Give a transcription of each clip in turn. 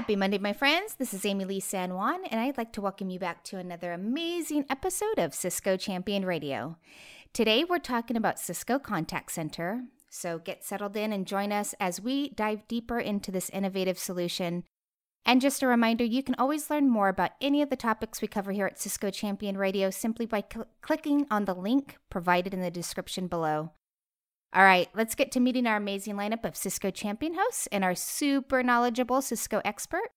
Happy Monday, my friends. This is Amilee San Juan, and I'd like to welcome you back to another amazing episode of Cisco Champion Radio. Today, we're talking about Cisco Contact Center. So get settled in and join us as we dive deeper into this innovative solution. And just a reminder, you can always learn more about any of the topics we cover here at Cisco Champion Radio simply by cl- clicking on the link provided in the description below. All right, let's get to meeting our amazing lineup of Cisco champion hosts and our super knowledgeable Cisco expert.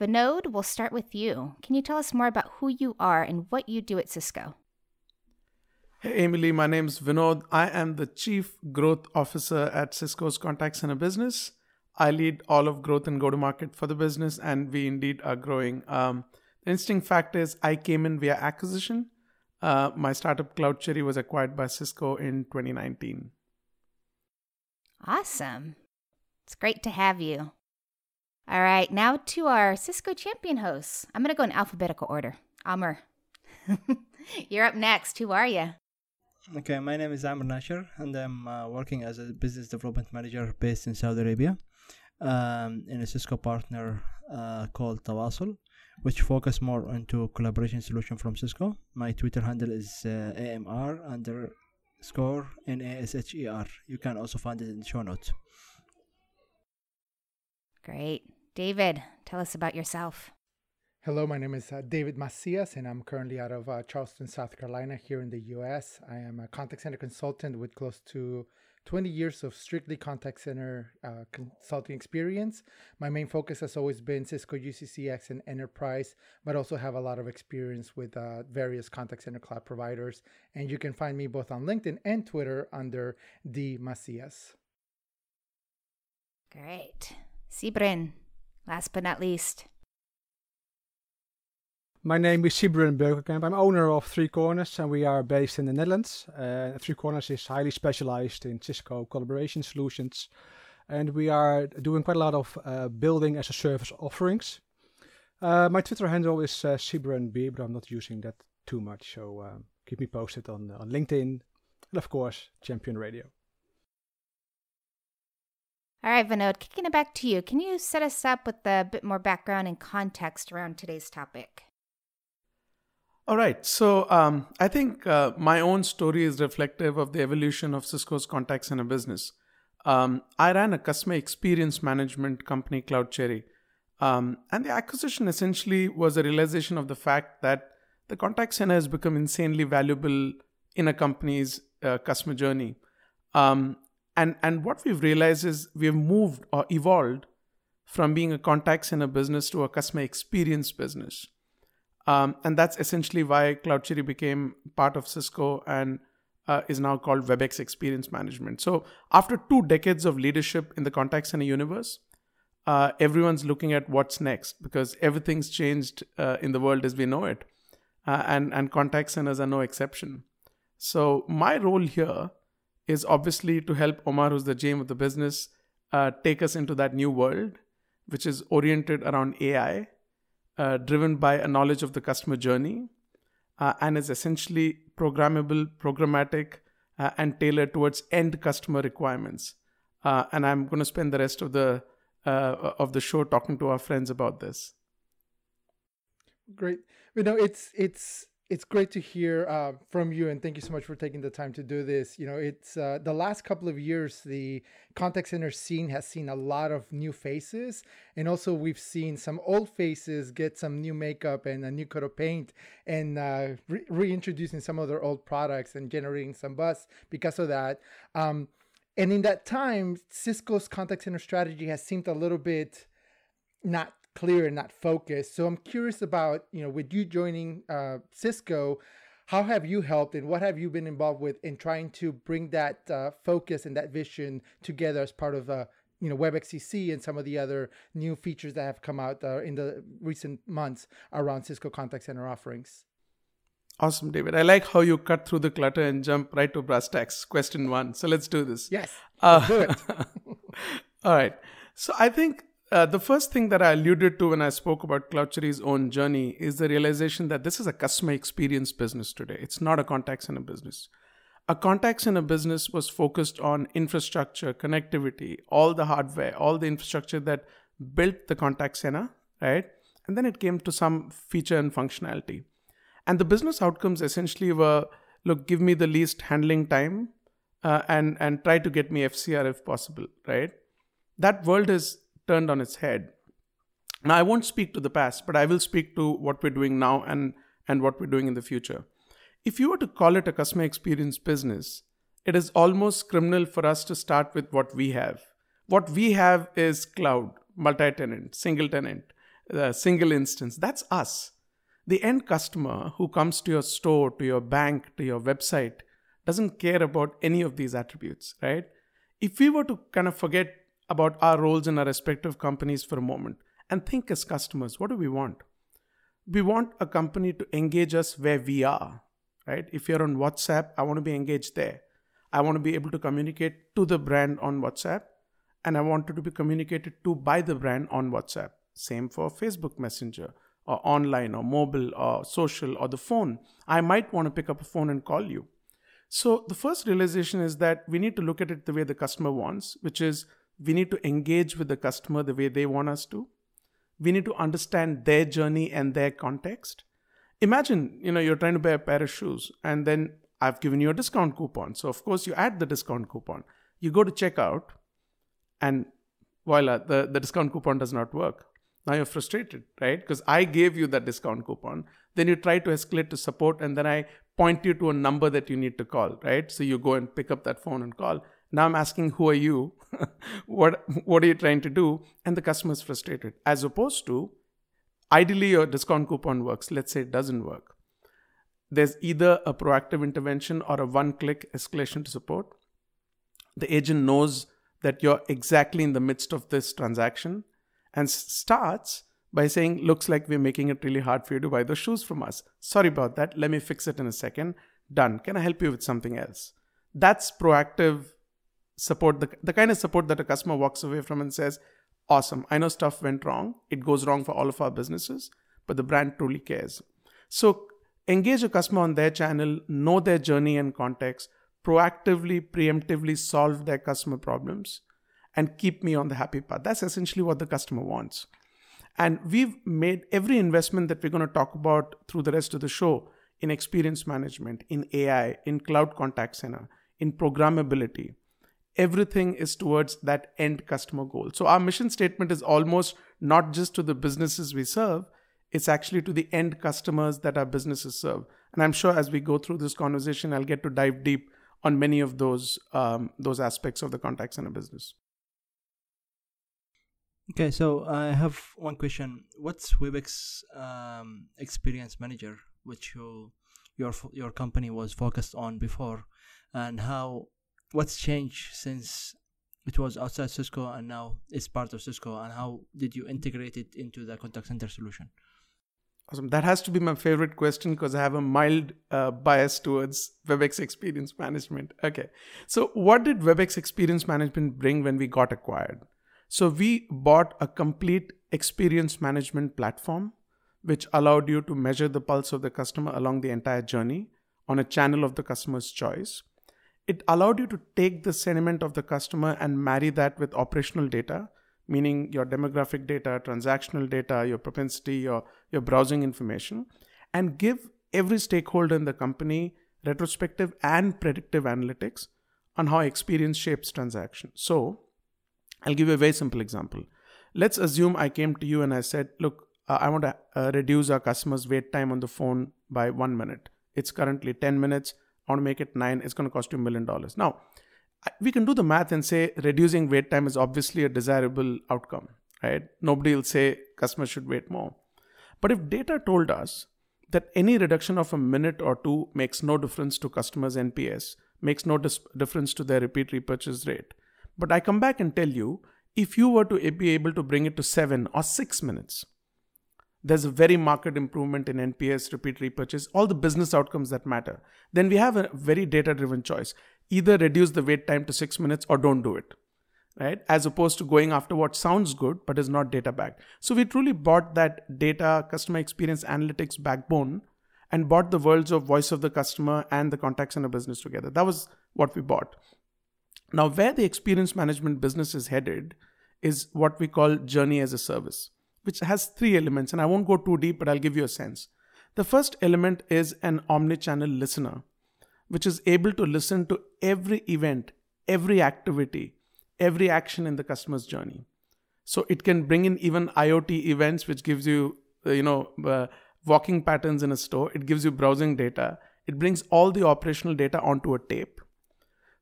Vinod, we'll start with you. Can you tell us more about who you are and what you do at Cisco? Hey, Emily, my name is Vinod. I am the Chief Growth Officer at Cisco's Contact Center Business. I lead all of growth and go to market for the business, and we indeed are growing. Um, the interesting fact is, I came in via acquisition. Uh, my startup CloudCherry was acquired by Cisco in 2019. Awesome. It's great to have you. All right, now to our Cisco champion hosts. I'm going to go in alphabetical order. Amr, you're up next. Who are you? Okay, my name is Amr Nasher, and I'm uh, working as a business development manager based in Saudi Arabia um, in a Cisco partner uh, called Twaasol, which focus more into collaboration solution from Cisco. My Twitter handle is uh, AMR under score N A S H E R. You can also find it in the show notes. Great. David, tell us about yourself. Hello, my name is uh, David Macias, and I'm currently out of uh, Charleston, South Carolina, here in the US. I am a contact center consultant with close to 20 years of strictly contact center uh, consulting experience. My main focus has always been Cisco UCCX and enterprise, but also have a lot of experience with uh, various contact center cloud providers. And you can find me both on LinkedIn and Twitter under D Macias. Great. Sijbren, last but not least. My name is Sijbren Beukenkamp. I'm owner of Three Corners and we are based in the Netherlands. Uh, Three Corners is highly specialized in Cisco collaboration solutions and we are doing quite a lot of uh, building as a service offerings. Uh, my Twitter handle is uh, but I'm not using that too much, so uh, keep me posted on, on LinkedIn and of course Champion Radio. All right, Vinod, kicking it back to you. Can you set us up with a bit more background and context around today's topic? All right. So um, I think uh, my own story is reflective of the evolution of Cisco's contact center business. Um, I ran a customer experience management company, CloudCherry. Um, and the acquisition essentially was a realization of the fact that the contact center has become insanely valuable in a company's uh, customer journey. Um, and, and what we've realized is we've moved or evolved from being a contact center business to a customer experience business. Um, and that's essentially why CloudCherry became part of Cisco and uh, is now called WebEx Experience Management. So after two decades of leadership in the contact center universe, uh, everyone's looking at what's next because everything's changed uh, in the world as we know it, uh, and and contact centers are no exception. So my role here is obviously to help Omar, who's the GM of the business, uh, take us into that new world, which is oriented around AI uh, driven by a knowledge of the customer journey uh, and is essentially programmable, programmatic, uh, and tailored towards end customer requirements. Uh, and I'm going to spend the rest of the uh, of the show talking to our friends about this. Great. You know, it's it's it's great to hear uh, from you and thank you so much for taking the time to do this. You know it's uh, the last couple of years the contact center scene has seen a lot of new faces and also we've seen some old faces get some new makeup and a new coat of paint and uh, re- reintroducing some of their old products and generating some buzz because of that. Um, and in that time cisco's contact center strategy has seemed a little bit not clear and not focused. So I'm curious about, you know, with you joining uh, Cisco, how have you helped and what have you been involved with in trying to bring that uh, focus and that vision together as part of uh, you know WebEx CC and some of the other new features that have come out uh, in the recent months around Cisco Contact Center offerings? Awesome, David. I like how you cut through the clutter and jump right to brass tacks. Question one. So let's do this. Yes. Uh, do it. all right. So I think uh, the first thing that I alluded to when I spoke about CloudCherry's own journey is the realization that this is a customer experience business today. It's not a contact center business. A contact center business was focused on infrastructure, connectivity, all the hardware, all the infrastructure that built the contact center, right? And then it came to some feature and functionality. And the business outcomes essentially were look, give me the least handling time uh, and, and try to get me FCR if possible, right? That world is turned on its head. Now, I won't speak to the past, but I will speak to what we're doing now and, and what we're doing in the future. If you were to call it a customer experience business, it is almost criminal for us to start with what we have. What we have is cloud, multi tenant, single tenant, uh, single instance. That's us. The end customer who comes to your store, to your bank, to your website doesn't care about any of these attributes, right? If we were to kind of forget about our roles in our respective companies for a moment and think as customers, what do we want? We want a company to engage us where we are, right? If you're on WhatsApp, I want to be engaged there. I want to be able to communicate to the brand on WhatsApp, and I want it to be communicated to by the brand on WhatsApp. Same for Facebook Messenger or online or mobile or social or the phone. I might want to pick up a phone and call you. So the first realization is that we need to look at it the way the customer wants, which is we need to engage with the customer the way they want us to. We need to understand their journey and their context. Imagine, you know, you're trying to buy a pair of shoes and then I've given you a discount coupon. So of course you add the discount coupon. You go to checkout and voila, the, the discount coupon does not work. Now you're frustrated, right? Because I gave you that discount coupon. Then you try to escalate to support and then I point you to a number that you need to call, right? So you go and pick up that phone and call. Now I'm asking, who are you? what, what are you trying to do? And the customer is frustrated. As opposed to, ideally, your discount coupon works. Let's say it doesn't work. There's either a proactive intervention or a one click escalation to support. The agent knows that you're exactly in the midst of this transaction and starts by saying, Looks like we're making it really hard for you to buy those shoes from us. Sorry about that. Let me fix it in a second. Done. Can I help you with something else? That's proactive support the, the kind of support that a customer walks away from and says awesome i know stuff went wrong. It goes wrong for all of our businesses but the brand truly cares. So engage a customer on their channel know their journey and context proactively preemptively solve their customer problems and keep me on the happy path. That's essentially what the customer wants. And we've made every investment that we're going to talk about through the rest of the show in experience management in ai in cloud contact center in programmability everything is towards that end customer goal. So our mission statement is almost not just to the businesses we serve, it's actually to the end customers that our businesses serve. And I'm sure as we go through this conversation, I'll get to dive deep on many of those um, those aspects of the contact center business. Okay, so I have one question. What's Webex um, Experience Manager, which you, your your company was focused on before, and how what's changed since it was outside Cisco and now it's part of Cisco, and how did you integrate it into the contact center solution? Awesome. That has to be my favorite question because I have a mild uh, bias towards WebEx Experience Management. Okay. So, what did WebEx Experience Management bring when we got acquired? So, we bought a complete experience management platform which allowed you to measure the pulse of the customer along the entire journey on a channel of the customer's choice it allowed you to take the sentiment of the customer and marry that with operational data meaning your demographic data transactional data your propensity your, your browsing information and give every stakeholder in the company retrospective and predictive analytics on how experience shapes transaction. So i'll give you a very simple example. Let's assume i came to you and i said look uh, i want to uh, reduce our customers wait time on the phone by one minute. It's currently 10 minutes I want to make it nine, it's going to cost you a million dollars. Now, we can do the math and say reducing wait time is obviously a desirable outcome, right? Nobody will say customers should wait more. But if data told us that any reduction of a minute or two makes no difference to customers' NPS, makes no dis- difference to their repeat repurchase rate. But I come back and tell you if you were to be able to bring it to seven or six minutes, there's a very marked improvement in NPS, repeat repurchase, all the business outcomes that matter. Then we have a very data driven choice. Either reduce the wait time to six minutes or don't do it, right? As opposed to going after what sounds good but is not data backed. So we truly bought that data, customer experience analytics backbone and bought the worlds of voice of the customer and the contact center business together. That was what we bought. Now, where the experience management business is headed is what we call journey as a service which has three elements, and I won't go too deep, but I'll give you a sense. The first element is an omni-channel listener, which is able to listen to every event, every activity, every action in the customer's journey. So it can bring in even IoT events, which gives you, uh, you know, uh, walking patterns in a store. It gives you browsing data. It brings all the operational data onto a tape.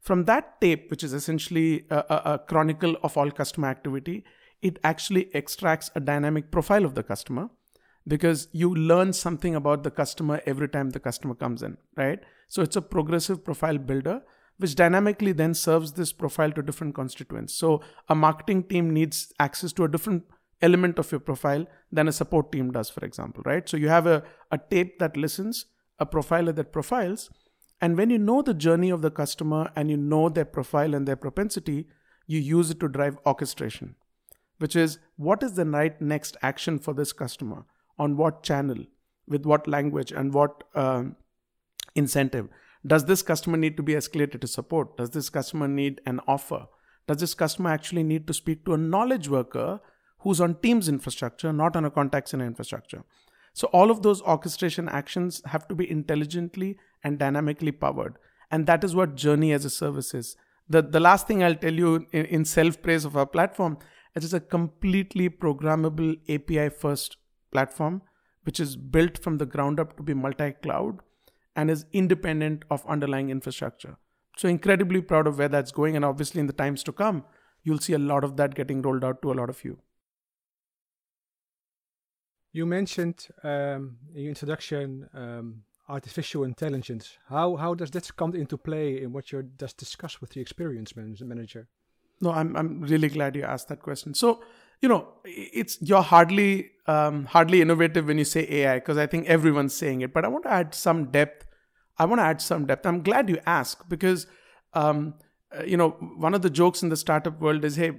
From that tape, which is essentially a, a, a chronicle of all customer activity, it actually extracts a dynamic profile of the customer because you learn something about the customer every time the customer comes in, right? So it's a progressive profile builder which dynamically then serves this profile to different constituents. So a marketing team needs access to a different element of your profile than a support team does, for example, right? So you have a, a tape that listens, a profiler that profiles, and when you know the journey of the customer and you know their profile and their propensity, you use it to drive orchestration which is what is the right next action for this customer on what channel, with what language, and what um, incentive. Does this customer need to be escalated to support? Does this customer need an offer? Does this customer actually need to speak to a knowledge worker who's on Teams infrastructure, not on a contact center infrastructure? So, all of those orchestration actions have to be intelligently and dynamically powered. And that is what Journey as a service is. The, the last thing I'll tell you in, in self praise of our platform it is a completely programmable API first platform, which is built from the ground up to be multi cloud and is independent of underlying infrastructure. So, incredibly proud of where that's going. And obviously, in the times to come, you'll see a lot of that getting rolled out to a lot of you. You mentioned um, in your introduction um, artificial intelligence. How how does that come into play in what you just discussed with the experience manager? No, I'm I'm really glad you asked that question. So, you know, it's you're hardly um, hardly innovative when you say AI because I think everyone's saying it. But I want to add some depth. I want to add some depth. I'm glad you asked because. Um, uh, you know, one of the jokes in the startup world is, hey,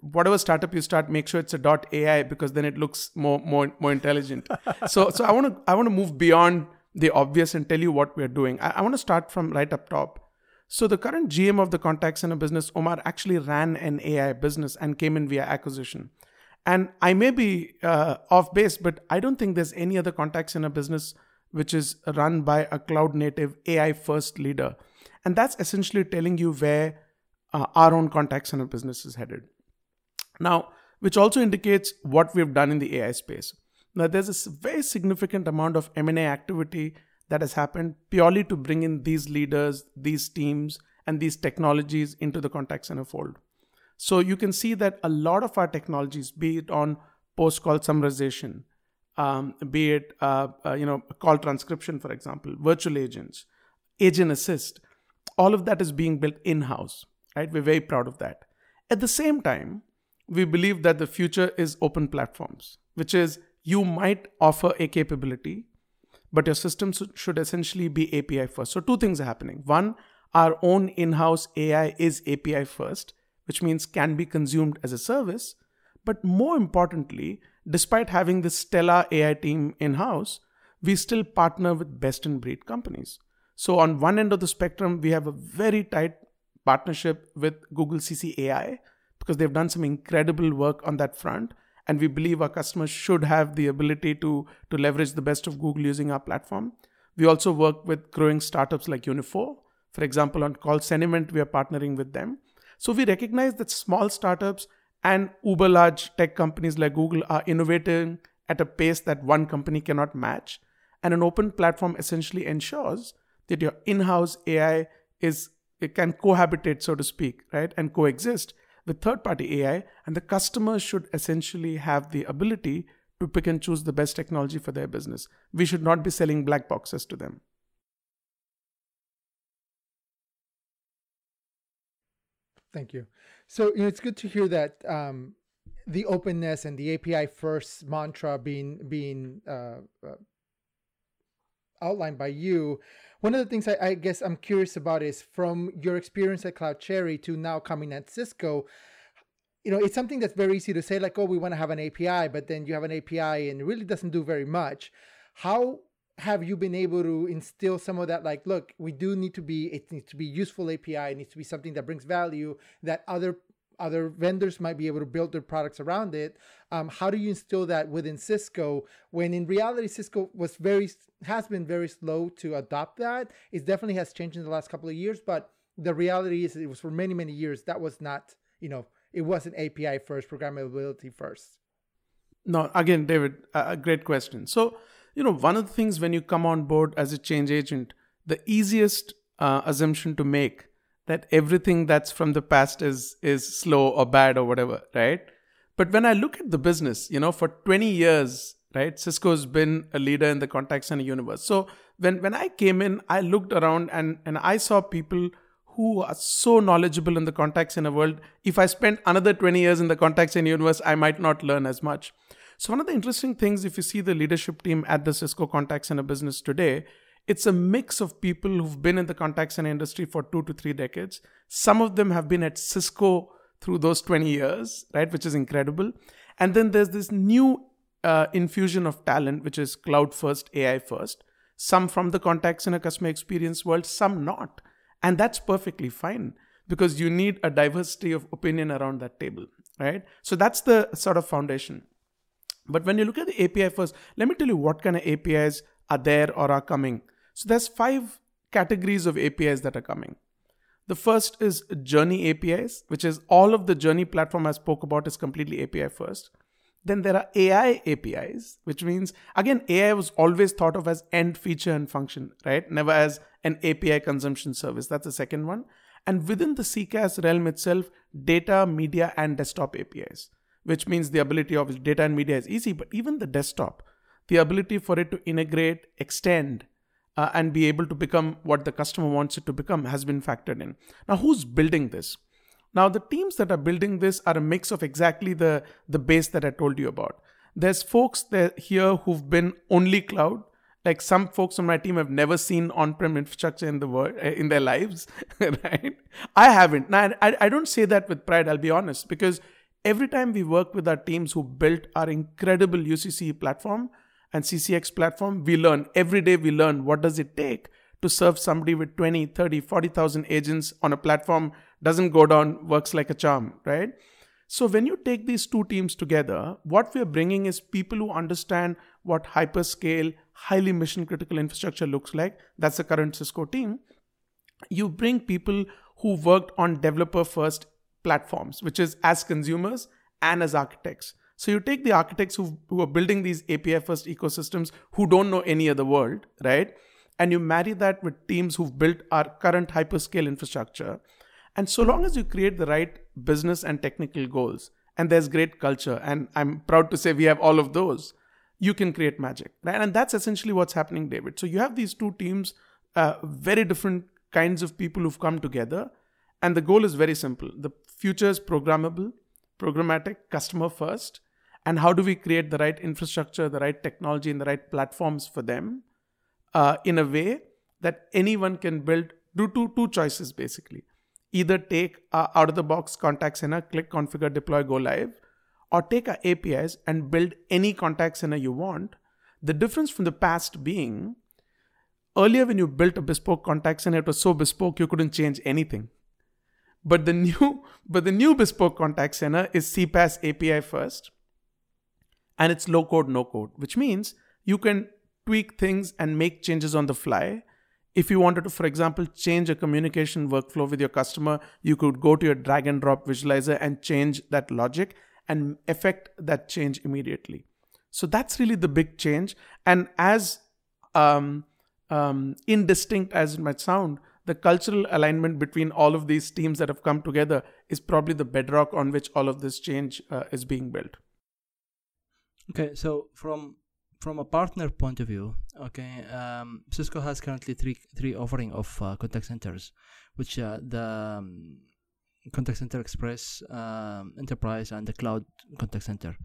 whatever startup you start, make sure it's a dot AI because then it looks more more more intelligent. so so I want to I want to move beyond the obvious and tell you what we're doing. I, I want to start from right up top. So the current GM of the contact center business, Omar, actually ran an AI business and came in via acquisition. And I may be uh, off base, but I don't think there's any other contact center business which is run by a cloud native AI first leader. And that's essentially telling you where uh, our own contact center business is headed. Now, which also indicates what we've done in the AI space. Now, there's a very significant amount of M&A activity that has happened purely to bring in these leaders, these teams, and these technologies into the contact center fold. So you can see that a lot of our technologies, be it on post call summarization, um, be it uh, uh, you know call transcription, for example, virtual agents, agent assist, all of that is being built in house. Right, we're very proud of that. At the same time, we believe that the future is open platforms, which is you might offer a capability but your system should essentially be API first. So, two things are happening. One, our own in house AI is API first, which means can be consumed as a service. But more importantly, despite having this stellar AI team in house, we still partner with best in breed companies. So, on one end of the spectrum, we have a very tight partnership with Google CC AI because they've done some incredible work on that front and we believe our customers should have the ability to, to leverage the best of Google using our platform. We also work with growing startups like Uniphore. For example, on Call Sentiment, we are partnering with them. So we recognize that small startups and uber large tech companies like Google are innovating at a pace that one company cannot match. And an open platform essentially ensures that your in-house AI is it can cohabitate, so to speak, right, and coexist with third party AI, and the customer should essentially have the ability to pick and choose the best technology for their business. We should not be selling black boxes to them. Thank you. So you know, it's good to hear that um, the openness and the API first mantra being being uh, uh, outlined by you. One of the things I, I, guess I'm curious about is from your experience at Cloud Cherry to now coming at Cisco. You know, it's something that's very easy to say, like, "Oh, we want to have an API," but then you have an API and it really doesn't do very much. How have you been able to instill some of that like look we do need to be it needs to be useful api it needs to be something that brings value that other other vendors might be able to build their products around it. Um, how do you instill that within cisco when in reality cisco was very has been very slow to adopt that? It definitely has changed in the last couple of years but the reality is it was for many many years that was not you know it wasn't api first programmability first. No again david a great question. So you know, one of the things when you come on board as a change agent, the easiest uh, assumption to make that everything that's from the past is is slow or bad or whatever, right? But when I look at the business, you know, for 20 years, right, Cisco's been a leader in the contact center universe. So when when I came in, I looked around and and I saw people who are so knowledgeable in the contact center world. If I spent another 20 years in the contact center universe, I might not learn as much. So, one of the interesting things, if you see the leadership team at the Cisco contact center business today, it's a mix of people who've been in the contact center industry for two to three decades. Some of them have been at Cisco through those 20 years, right, which is incredible. And then there's this new uh, infusion of talent, which is cloud first, AI first. Some from the contact center customer experience world, some not. And that's perfectly fine because you need a diversity of opinion around that table, right? So that's the sort of foundation. But when you look at the API first, let me tell you what kind of APIs are there or are coming. So there's five categories of APIs that are coming. The first is journey APIs, which is all of the journey platform I spoke about is completely API first. Then there are AI APIs, which means again, AI was always thought of as end feature and function, right? Never as an API consumption service. That's the second one. And within the CCaaS realm itself, data, media, and desktop APIs which means the ability of data and media is easy, but even the desktop, the ability for it to integrate, extend, uh, and be able to become what the customer wants it to become has been factored in. Now, who's building this? Now, the teams that are building this are a mix of exactly the, the base that I told you about. There's folks here who've been only cloud. Like some folks on my team have never seen on-prem infrastructure in the world eh, in their lives, right? I haven't. Now, I, I don't say that with pride. I'll be honest, because every time we work with our teams who built our incredible UCC platform and CCX platform, we learn every day we learn what does it take to serve somebody with 20, 30, 40,000 agents on a platform doesn't go down, works like a charm, right? So when you take these two teams together, what we're bringing is people who understand what hyperscale, highly mission critical infrastructure looks like. That's the current Cisco team. You bring people who worked on developer first platforms, which is as consumers and as architects. So you take the architects who, who are building these API first ecosystems who don't know any other world, right? And you marry that with teams who've built our current hyperscale infrastructure. And so long as you create the right business and technical goals, and there's great culture, and I'm proud to say we have all of those, you can create magic, right? And that's essentially what's happening, David. So you have these two teams, uh, very different kinds of people who've come together, and the goal is very simple. The future is programmable, programmatic, customer first. And how do we create the right infrastructure, the right technology, and the right platforms for them uh, in a way that anyone can build? Do two, two choices basically. Either take uh, out of the box contact center, click configure, deploy, go live, or take our APIs and build any contact center you want. The difference from the past being earlier when you built a bespoke contact center, it was so bespoke you couldn't change anything. But the new but the new bespoke contact center is CPaaS API first. And it's low code, no code, which means you can tweak things and make changes on the fly. If you wanted to, for example, change a communication workflow with your customer, you could go to your drag and drop visualizer and change that logic and affect that change immediately. So that's really the big change. And as um, um, indistinct as it might sound, the cultural alignment between all of these teams that have come together is probably the bedrock on which all of this change uh, is being built. Okay, so from from a partner point of view, okay, um, Cisco has currently three three offering of uh, contact centers, which uh, the um, contact center express, um, enterprise, and the cloud contact center.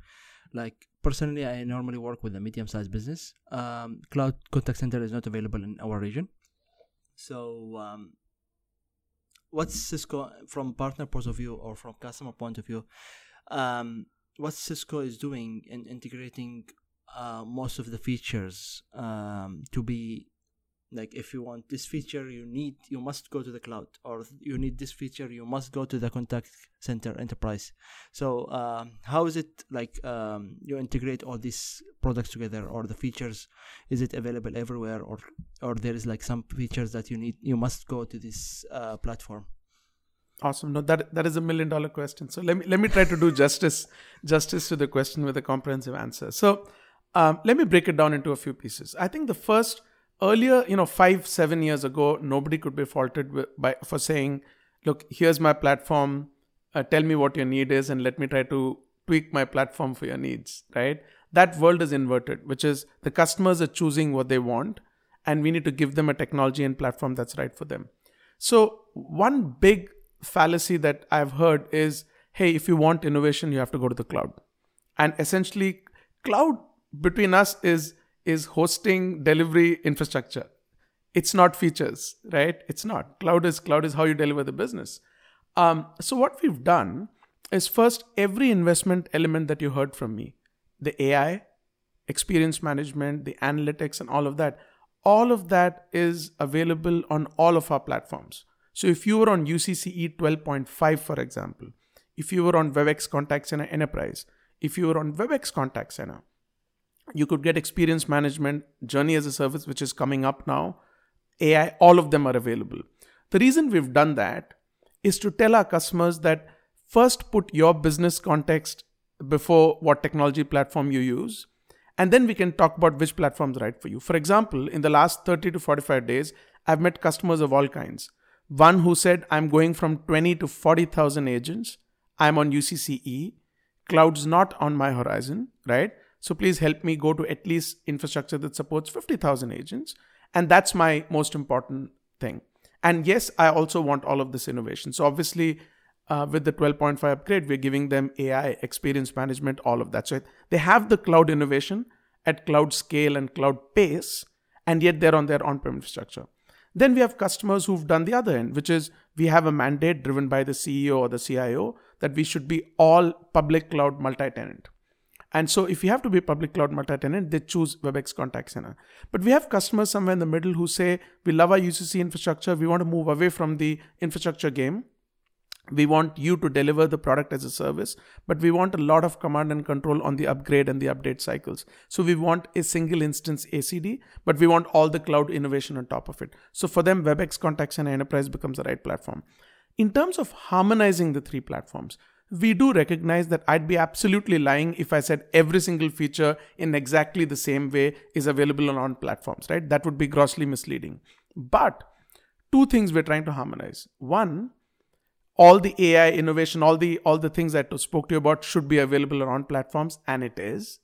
Like personally, I normally work with a medium-sized business. Um, cloud contact center is not available in our region, so um, what's Cisco from partner point of view or from customer point of view? Um, what Cisco is doing in integrating uh, most of the features um, to be like if you want this feature you need you must go to the cloud or you need this feature you must go to the contact center enterprise. So um, how is it like um, you integrate all these products together or the features? Is it available everywhere or or there is like some features that you need you must go to this uh, platform Awesome. No, that that is a million dollar question. So let me let me try to do justice justice to the question with a comprehensive answer. So um, let me break it down into a few pieces. I think the first earlier, you know, five seven years ago, nobody could be faulted with, by for saying, "Look, here's my platform. Uh, tell me what your need is, and let me try to tweak my platform for your needs." Right? That world is inverted, which is the customers are choosing what they want, and we need to give them a technology and platform that's right for them. So one big fallacy that I've heard is hey, if you want innovation, you have to go to the cloud. And essentially, cloud between us is is hosting delivery infrastructure. It's not features, right? It's not. Cloud is cloud is how you deliver the business. Um, so what we've done is first every investment element that you heard from me, the AI, experience management, the analytics, and all of that, all of that is available on all of our platforms. So if you were on UCCE 12.5, for example, if you were on WebEx Contact Center Enterprise, if you were on WebEx Contact Center, you could get experience management, journey as a service, which is coming up now, AI, all of them are available. The reason we've done that is to tell our customers that first put your business context before what technology platform you use, and then we can talk about which platform is right for you. For example, in the last 30 to 45 days, I've met customers of all kinds one who said, I'm going from 20 to 40,000 agents. I'm on UCCE. Cloud's not on my horizon, right? So please help me go to at least infrastructure that supports 50,000 agents. And that's my most important thing. And yes, I also want all of this innovation. So obviously, uh, with the 12.5 upgrade, we're giving them AI, experience management, all of that. So they have the cloud innovation at cloud scale and cloud pace, and yet they're on their on prem infrastructure. Then we have customers who've done the other end, which is we have a mandate driven by the CEO or the CIO that we should be all public cloud multi tenant. And so if you have to be public cloud multi-tenant, they choose WebEx Contact Center. But we have customers somewhere in the middle who say, we love our UCC infrastructure. We want to move away from the infrastructure game we want you to deliver the product as a service but we want a lot of command and control on the upgrade and the update cycles so we want a single instance acd but we want all the cloud innovation on top of it so for them webex contact center enterprise becomes the right platform in terms of harmonizing the three platforms we do recognize that I'd be absolutely lying if I said every single feature in exactly the same way is available on, all platforms, right? That would be grossly misleading. But two things we're trying to harmonize. One, all the AI innovation, all the all the things that I spoke to you about should be available on platforms, and it is.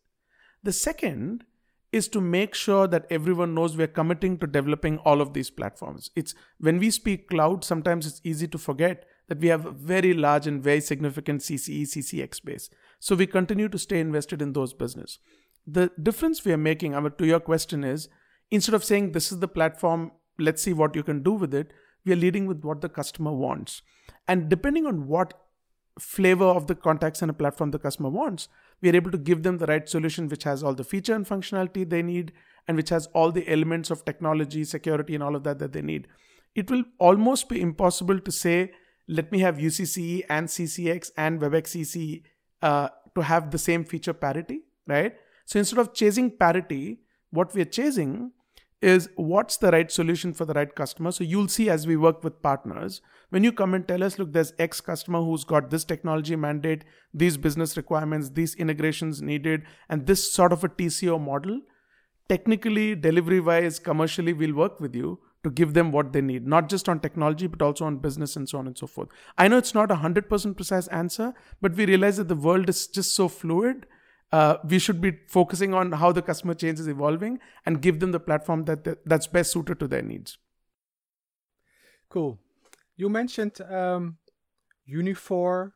The second is to make sure that everyone knows we're committing to developing all of these platforms. It's when we speak cloud, sometimes it's easy to forget that we have a very large and very significant CCE, CCX base. So we continue to stay invested in those business. The difference we are making, I mean, to your question is instead of saying this is the platform, let's see what you can do with it, we are leading with what the customer wants. And depending on what flavor of the contact center platform the customer wants, we are able to give them the right solution which has all the feature and functionality they need and which has all the elements of technology, security, and all of that that they need. It will almost be impossible to say, let me have UCCE and CCX and WebEx CC uh, to have the same feature parity, right? So instead of chasing parity, what we are chasing is what's the right solution for the right customer. So you'll see as we work with partners, when you come and tell us, look, there's X customer who's got this technology mandate, these business requirements, these integrations needed, and this sort of a TCO model, technically, delivery wise, commercially, we'll work with you to give them what they need, not just on technology, but also on business and so on and so forth. I know it's not a 100% precise answer, but we realize that the world is just so fluid uh, we should be focusing on how the customer change is evolving and give them the platform that that's best suited to their needs. Cool. You mentioned um, Uniphore,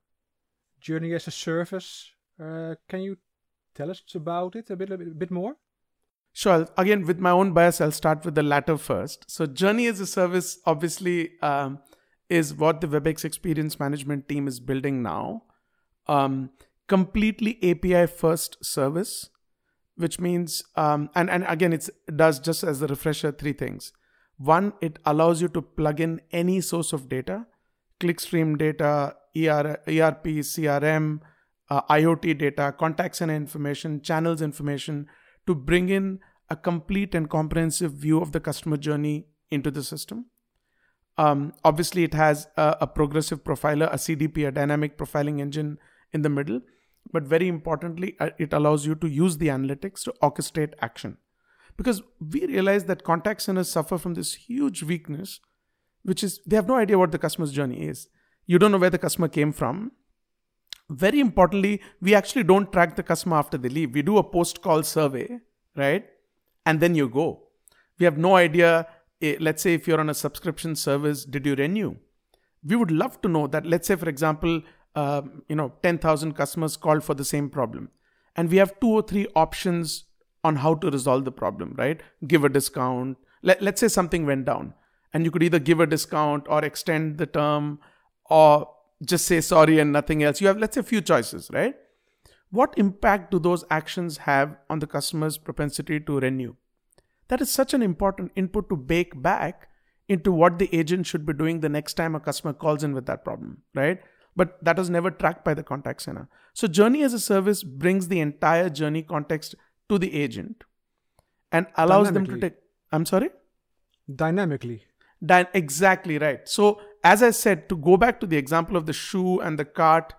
Journey as a Service. Uh, can you tell us about it a bit, a bit, a bit more? Sure. Again, with my own bias, I'll start with the latter first. So, Journey as a Service obviously um, is what the WebEx Experience Management team is building now. Um, completely API first service, which means, um, and, and again, it does just as a refresher three things. One, it allows you to plug in any source of data, clickstream data, ER, ERP, CRM, uh, IoT data, contact center information, channels information to bring in a complete and comprehensive view of the customer journey into the system. Um, obviously, it has a, a, progressive profiler, a CDP, a dynamic profiling engine in the middle. But very importantly, uh, it allows you to use the analytics to orchestrate action. Because we realize that contact centers suffer from this huge weakness, which is they have no idea what the customer's journey is. You don't know where the customer came from. Very importantly, we actually don't track the customer after they leave. We do a post call survey, right? And then you go. We have no idea. Eh, let's say if you're on a subscription service, did you renew? We would love to know that. Let's say, for example, uh, you know 10000 customers called for the same problem. And we have two or three options on how to resolve the problem right? Give a discount. Let, let's say something went down and you could either give a discount or extend the term or just say sorry and nothing else. You have let's say a few choices right? What impact do those actions have on the customer's propensity to renew? That is such an important input to bake back into what the agent should be doing the next time a customer calls in with that problem right but that was never tracked by the contact center. So, journey as a service brings the entire journey context to the agent and allows them to take. I'm sorry? Dynamically. Dy- exactly right. So, as I said, to go back to the example of the shoe and the cart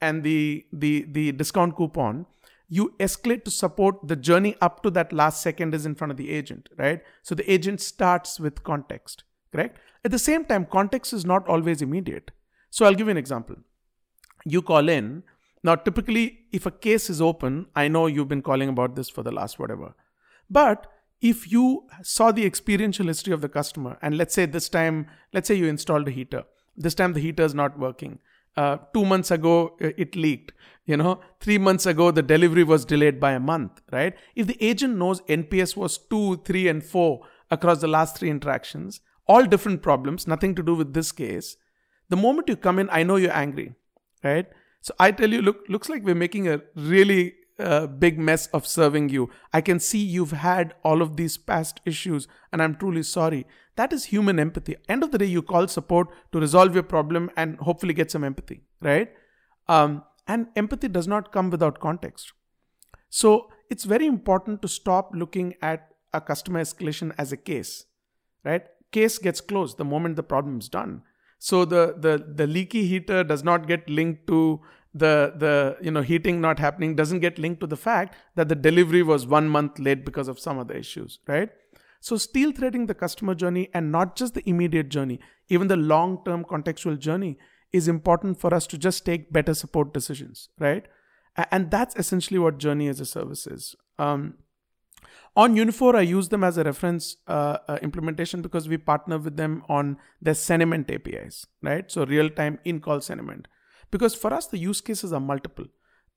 and the, the, the discount coupon, you escalate to support the journey up to that last second is in front of the agent, right? So the agent starts with context, correct? At the same time, context is not always immediate. So I'll give you an example. You call in. Now, typically, if a case is open, I know you've been calling about this for the last whatever. But if you saw the experiential history of the customer, and let's say this time, let's say you installed a heater, this time the heater is not working. Uh, two months ago, uh, it leaked. You know, three months ago, the delivery was delayed by a month, right? If the agent knows NPS was two, three, and four across the last three interactions, all different problems, nothing to do with this case, the moment you come in, I know you're angry, right? So I tell you, look, looks like we're making a really uh, big mess of serving you. I can see you've had all of these past issues, and I'm truly sorry. That is human empathy. End of the day, you call support to resolve your problem and hopefully get some empathy, right? Um, and empathy does not come without context. So it's very important to stop looking at a customer escalation as a case, right? Case gets closed the moment the problem is done. So the, the, the leaky heater does not get linked to the, the you know heating not happening doesn't get linked to the fact that the delivery was one month late because of some other issues, right? So steel threading the customer journey and not just the immediate journey, even the long-term contextual journey is important for us to just take better support decisions, right? And that's essentially what journey as a service is. Um, on Uniphore, I use them as a reference uh, uh, implementation because we partner with them on their sentiment APIs, right? So real time in call sentiment. Because for us, the use cases are multiple.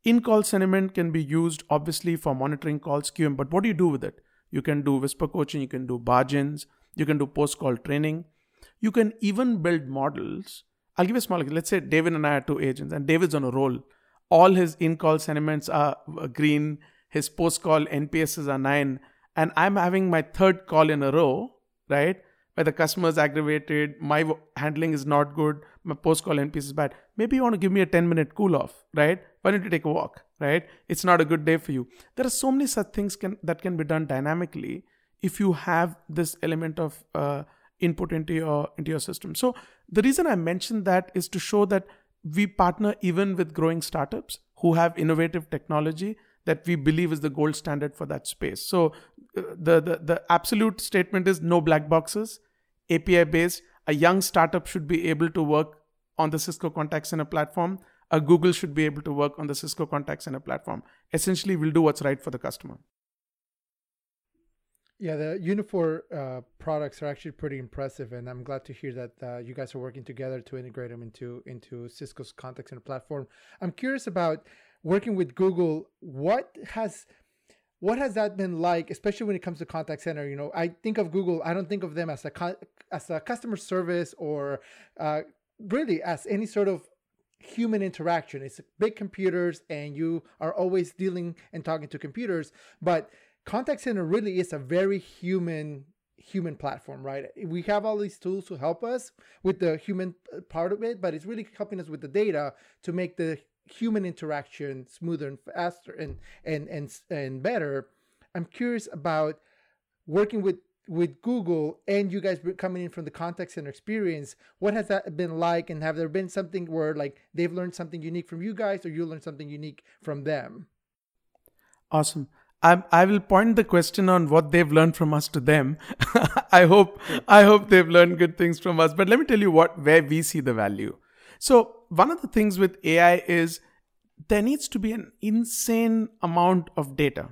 In call sentiment can be used obviously for monitoring calls QM, but what do you do with it? You can do whisper coaching, you can do barge-ins, you can do post call training. You can even build models. I'll give you a small, example. let's say David and I are two agents, and David's on a roll. All his in call sentiments are uh, green his post call NPSs are nine, and I'm having my third call in a row, right? Where the customer's aggravated, my handling is not good, my post call NPS is bad. Maybe you want to give me a 10 minute cool off, right? Why don't you take a walk, right? It's not a good day for you. There are so many such things can, that can be done dynamically if you have this element of uh, input into your into your system. So the reason I mentioned that is to show that we partner even with growing startups who have innovative technology that we believe is the gold standard for that space. So uh, the, the, the absolute statement is no black boxes, API based. A young startup should be able to work on the Cisco Contact Center platform. A Google should be able to work on the Cisco Contact Center platform. Essentially, we'll do what's right for the customer. Yeah, the Uniphore uh, products are actually pretty impressive, and I'm glad to hear that uh, you guys are working together to integrate them into into Cisco's contact center platform. I'm curious about working with Google. What has what has that been like, especially when it comes to contact center? You know, I think of Google. I don't think of them as a as a customer service or uh, really as any sort of human interaction. It's big computers, and you are always dealing and talking to computers, but contact center really is a very human human platform right we have all these tools to help us with the human uh, part of it but it's really helping us with the data to make the human interaction smoother and faster and and and and better i'm curious about working with with google and you guys coming in from the contact center experience what has that been like and have there been something where like they've learned something unique from you guys or you learned something unique from them awesome I, I will point the question on what they've learned from us to them. I hope I hope they've learned good things from us. But let me tell you what where we see the value. So one of the things with AI is there needs to be an insane amount of data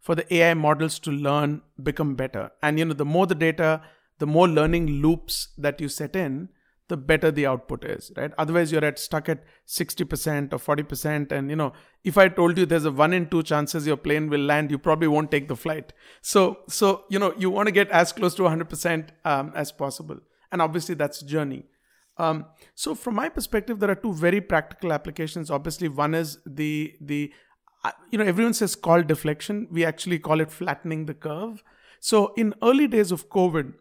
for the AI models to learn, become better. And you know, the more the data, the more learning loops that you set in, the better the output is right? Otherwise you're at stuck at 60% or 40% and you know if i told you there's a 1 in 2 chances your plane will land you probably won't take the flight. So so you know you want to get as close to 100% um, as possible. And obviously that's a journey um, so from my perspective there are two very practical applications obviously one is the the uh, you know everyone says call deflection we actually call it flattening the curve so in early days of covid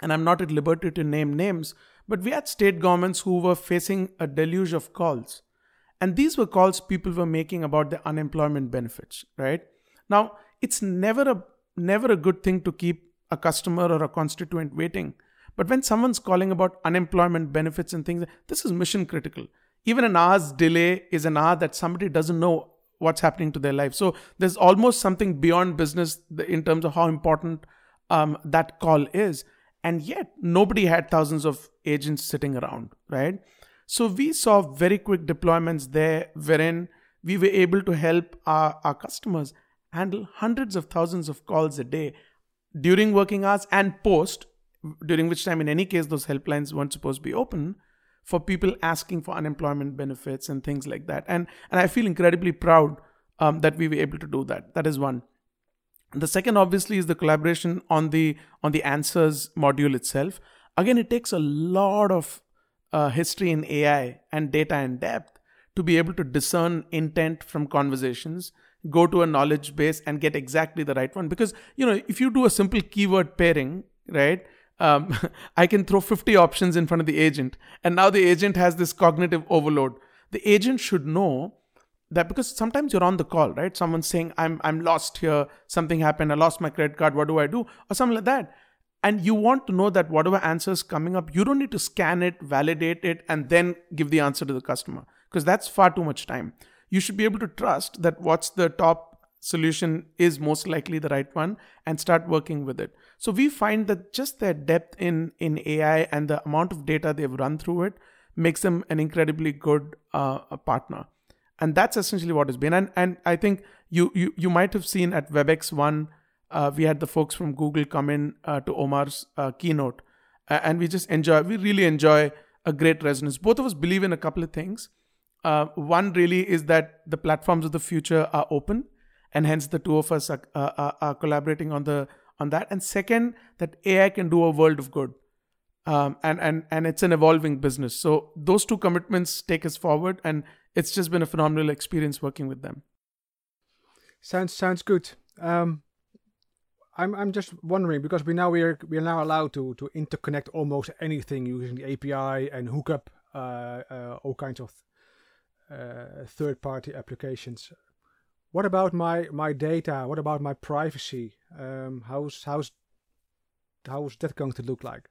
and i'm not at liberty to name names but we had state governments who were facing a deluge of calls. And these were calls people were making about the unemployment benefits, right? Now, it's never a never a good thing to keep a customer or a constituent waiting. But when someone's calling about unemployment benefits and things, this is mission critical. Even an hour's delay is an hour that somebody doesn't know what's happening to their life. So there's almost something beyond business in terms of how important um, that call is and yet nobody had thousands of agents sitting around right so we saw very quick deployments there wherein we were able to help our, our customers handle hundreds of thousands of calls a day during working hours and post during which time in any case those helplines weren't supposed to be open for people asking for unemployment benefits and things like that and and i feel incredibly proud um, that we were able to do that that is one the second obviously is the collaboration on the on the answers module itself. Again, it takes a lot of uh, history in AI and data in depth to be able to discern intent from conversations, go to a knowledge base and get exactly the right one. Because you know, if you do a simple keyword pairing, right? Um, I can throw 50 options in front of the agent, and now the agent has this cognitive overload. The agent should know that because sometimes you're on the call right? Someone's saying i'm i'm lost here. Something happened. I lost my credit card. What do i do? Or something like that. And you want to know that whatever answer is coming up you don't need to scan it validate it and then give the answer to the customer because that's far too much time. You should be able to trust that what's the top solution is most likely the right one and start working with it. So we find that just their depth in in ai and the amount of data they've run through it makes them an incredibly good uh, partner. And that's essentially what it's been. And and i think you you, you might have seen at webex one uh, we had the folks from google come in uh, to omar's uh, keynote. And we just enjoy we really enjoy a great resonance. Both of us believe in a couple of things. Uh, one really is that the platforms of the future are open and hence the two of us are, are, are collaborating on the on that and second that ai can do a world of good um, and and and it's an evolving business so those two commitments take us forward and it's just been a phenomenal experience working with them. Sounds sounds good. Um, I'm I'm just wondering because we now we're we're now allowed to to interconnect almost anything using the API and hook up uh, uh, all kinds of uh, third party applications. What about my my data? What about my privacy? Um, how's how's how's that going to look like?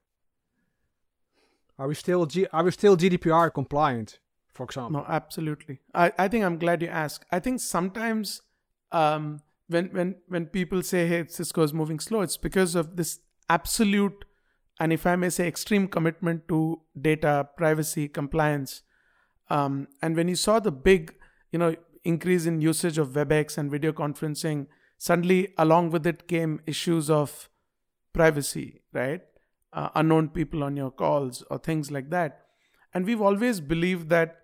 Are we still G- are we still GDPR compliant? for example. No, absolutely. I, I think I'm glad you asked. I think sometimes um, when when when people say, "Hey, Cisco is moving slow," it's because of this absolute and if I may say extreme commitment to data privacy compliance. Um, and when you saw the big, you know, increase in usage of WebEx and video conferencing, suddenly along with it came issues of privacy, right? Uh, unknown people on your calls or things like that. And we've always believed that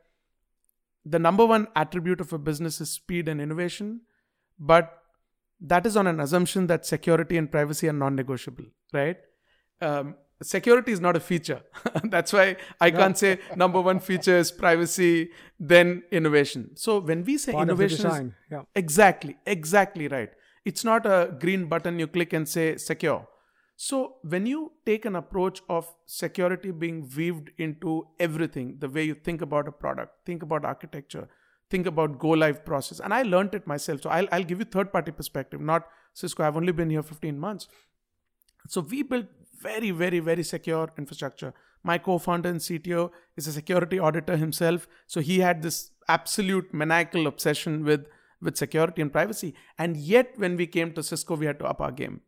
the number one attribute of a business is speed and innovation, but that is on an assumption that security and privacy are non-negotiable, right? Um, security is not a feature. That's why I can't say number one feature is privacy, then innovation. So when we say Part innovation, Yeah. exactly, exactly right. It's not a green button you click and say secure. So when you take an approach of security being weaved into everything, the way you think about a product, think about architecture, think about go live process, and I learned it myself. So I'll, I'll give you third party perspective, not Cisco. I've only been here 15 months. So we built very, very, very secure infrastructure. My co-founder and CTO is a security auditor himself. So he had this absolute maniacal obsession with, with security and privacy. And yet when we came to Cisco, we had to up our game.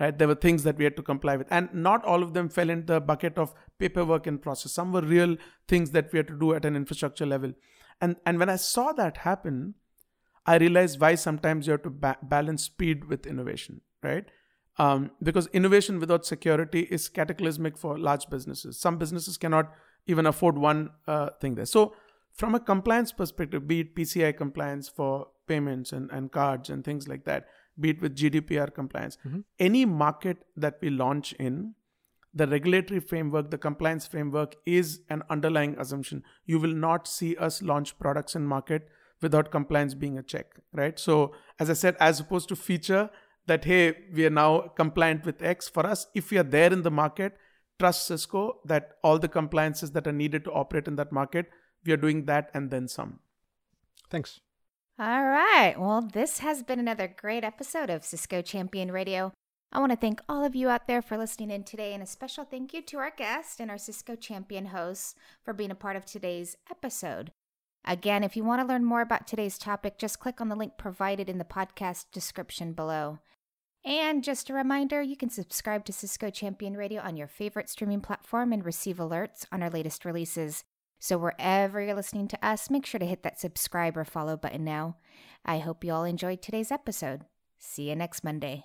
Right? There were things that we had to comply with. And not all of them fell in the bucket of paperwork and process. Some were real things that we had to do at an infrastructure level. And and when I saw that happen, I realized why sometimes you have to ba- balance speed with innovation, right? Um, because innovation without security is cataclysmic for large businesses. Some businesses cannot even afford one uh, thing there. So, from a compliance perspective, be it PCI compliance for payments and, and cards and things like that, be it with GDPR compliance, any market that we launch in, the regulatory framework, the compliance framework is an underlying assumption. You will not see us launch products in market without compliance being a check, right? So, as I said, as opposed to feature that, hey, we are now compliant with X, for us, if we are there in the market, trust Cisco that all the compliances that are needed to operate in that market, we are doing that and then some. Thanks. All right. Well, this has been another great episode of Cisco Champion Radio. I want to thank all of you out there for listening in today, and a special thank you to our guest and our Cisco Champion hosts for being a part of today's episode. Again, if you want to learn more about today's topic, just click on the link provided in the podcast description below. And just a reminder, you can subscribe to Cisco Champion Radio on your favorite streaming platform and receive alerts on our latest releases. So wherever you're listening to us, make sure to hit that subscribe or follow button now. I hope you all enjoyed today's episode. See you next Monday.